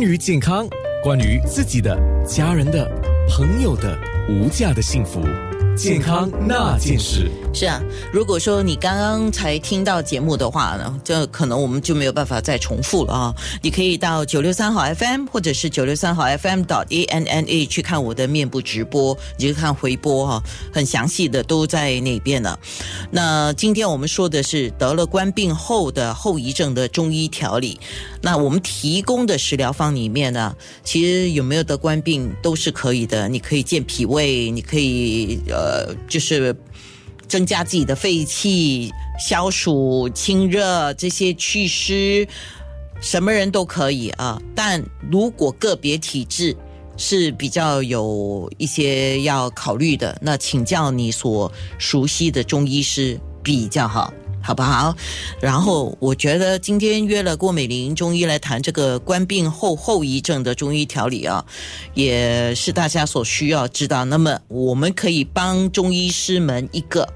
关于健康，关于自己的、家人的、朋友的无价的幸福，健康那件事。是啊，如果说你刚刚才听到节目的话呢，这可能我们就没有办法再重复了啊。你可以到九六三号 FM 或者是九六三号 FM 到 A N N A 去看我的面部直播，你就看回播哈，很详细的都在那边了。那今天我们说的是得了冠病后的后遗症的中医调理。那我们提供的食疗方里面呢，其实有没有得冠病都是可以的。你可以健脾胃，你可以呃，呃就是增加自己的肺气、消暑、清热这些祛湿，什么人都可以啊。但如果个别体质是比较有一些要考虑的，那请教你所熟悉的中医师比较好。好不好？然后我觉得今天约了郭美玲中医来谈这个冠病后后遗症的中医调理啊，也是大家所需要知道。那么我们可以帮中医师们一个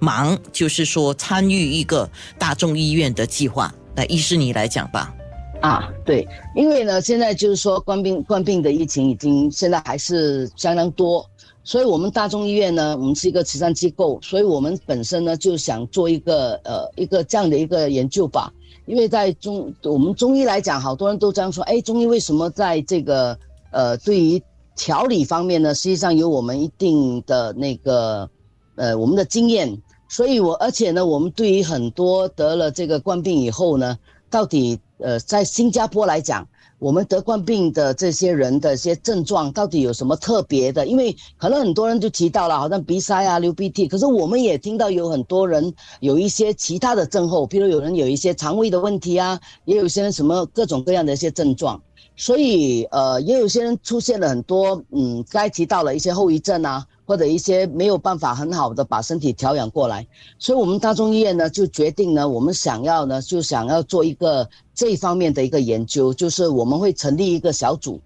忙，就是说参与一个大众医院的计划。来，医师你来讲吧。啊，对，因为呢，现在就是说冠病冠病的疫情已经现在还是相当多。所以，我们大众医院呢，我们是一个慈善机构，所以我们本身呢就想做一个呃一个这样的一个研究吧。因为在中我们中医来讲，好多人都这样说，哎，中医为什么在这个呃对于调理方面呢，实际上有我们一定的那个呃我们的经验。所以我而且呢，我们对于很多得了这个冠病以后呢，到底呃在新加坡来讲。我们得冠病的这些人的一些症状到底有什么特别的？因为可能很多人就提到了，好像鼻塞啊、流鼻涕，可是我们也听到有很多人有一些其他的症候，比如有人有一些肠胃的问题啊，也有些人什么各种各样的一些症状，所以呃，也有些人出现了很多嗯，该提到了一些后遗症啊。或者一些没有办法很好的把身体调养过来，所以我们大众医院呢就决定呢，我们想要呢就想要做一个这方面的一个研究，就是我们会成立一个小组，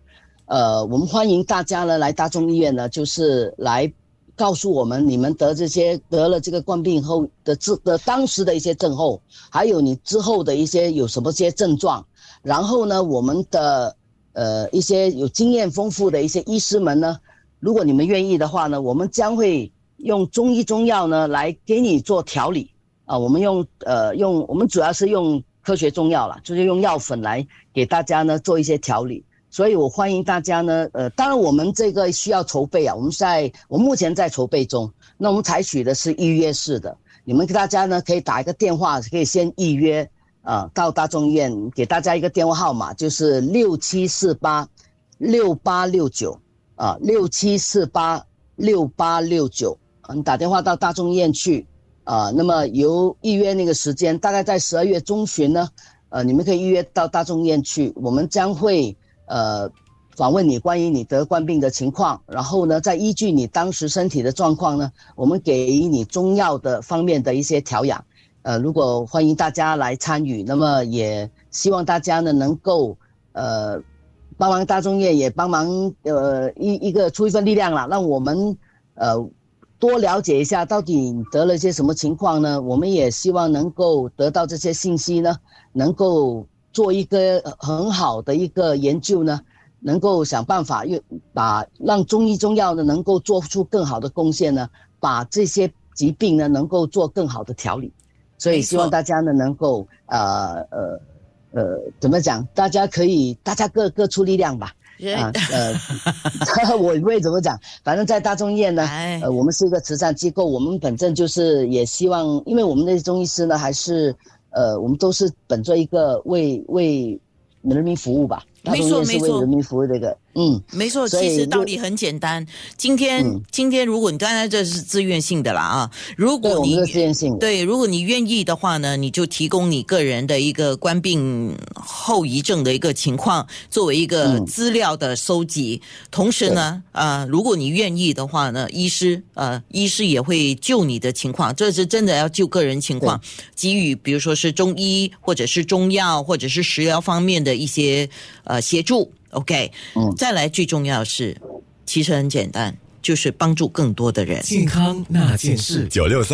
呃，我们欢迎大家呢来大众医院呢，就是来告诉我们你们得这些得了这个冠病后的治的当时的一些症候，还有你之后的一些有什么些症状，然后呢，我们的呃一些有经验丰富的一些医师们呢。如果你们愿意的话呢，我们将会用中医中药呢来给你做调理啊。我们用呃用我们主要是用科学中药了，就是用药粉来给大家呢做一些调理。所以我欢迎大家呢，呃，当然我们这个需要筹备啊，我们在我目前在筹备中。那我们采取的是预约式的，你们大家呢可以打一个电话，可以先预约啊，到大众医院给大家一个电话号码，就是六七四八六八六九。啊，六七四八六八六九，你打电话到大众医院去，啊，那么由预约那个时间，大概在十二月中旬呢，呃，你们可以预约到大众医院去，我们将会呃访问你关于你得冠病的情况，然后呢，再依据你当时身体的状况呢，我们给予你中药的方面的一些调养，呃，如果欢迎大家来参与，那么也希望大家呢能够呃。帮忙大众院也帮忙，呃，一一个出一份力量了，让我们，呃，多了解一下到底得了些什么情况呢？我们也希望能够得到这些信息呢，能够做一个很好的一个研究呢，能够想办法用把让中医中药呢能够做出更好的贡献呢，把这些疾病呢能够做更好的调理，所以希望大家呢能够，呃。呃，怎么讲？大家可以，大家各各出力量吧。啊，呃，我会怎么讲？反正，在大众医院呢，呃，我们是一个慈善机构，我们本身就是也希望，因为我们的中医师呢，还是呃，我们都是本着一个为为人民服务吧。没错，没错，人民服务这个，嗯，没错。其实道理很简单。今天，今天如果你刚才这是自愿性的啦啊，如果你自愿性对，如果你愿意的话呢，你就提供你个人的一个冠病后遗症的一个情况，作为一个资料的收集。同时呢，啊，如果你愿意的话呢，医师呃，医师也会救你的情况，这是真的要救个人情况，给予比如说是中医或者是中药或者是食疗方面的一些呃。呃，协助，OK，嗯，再来，最重要是，其实很简单，就是帮助更多的人。健康那件事，九六三。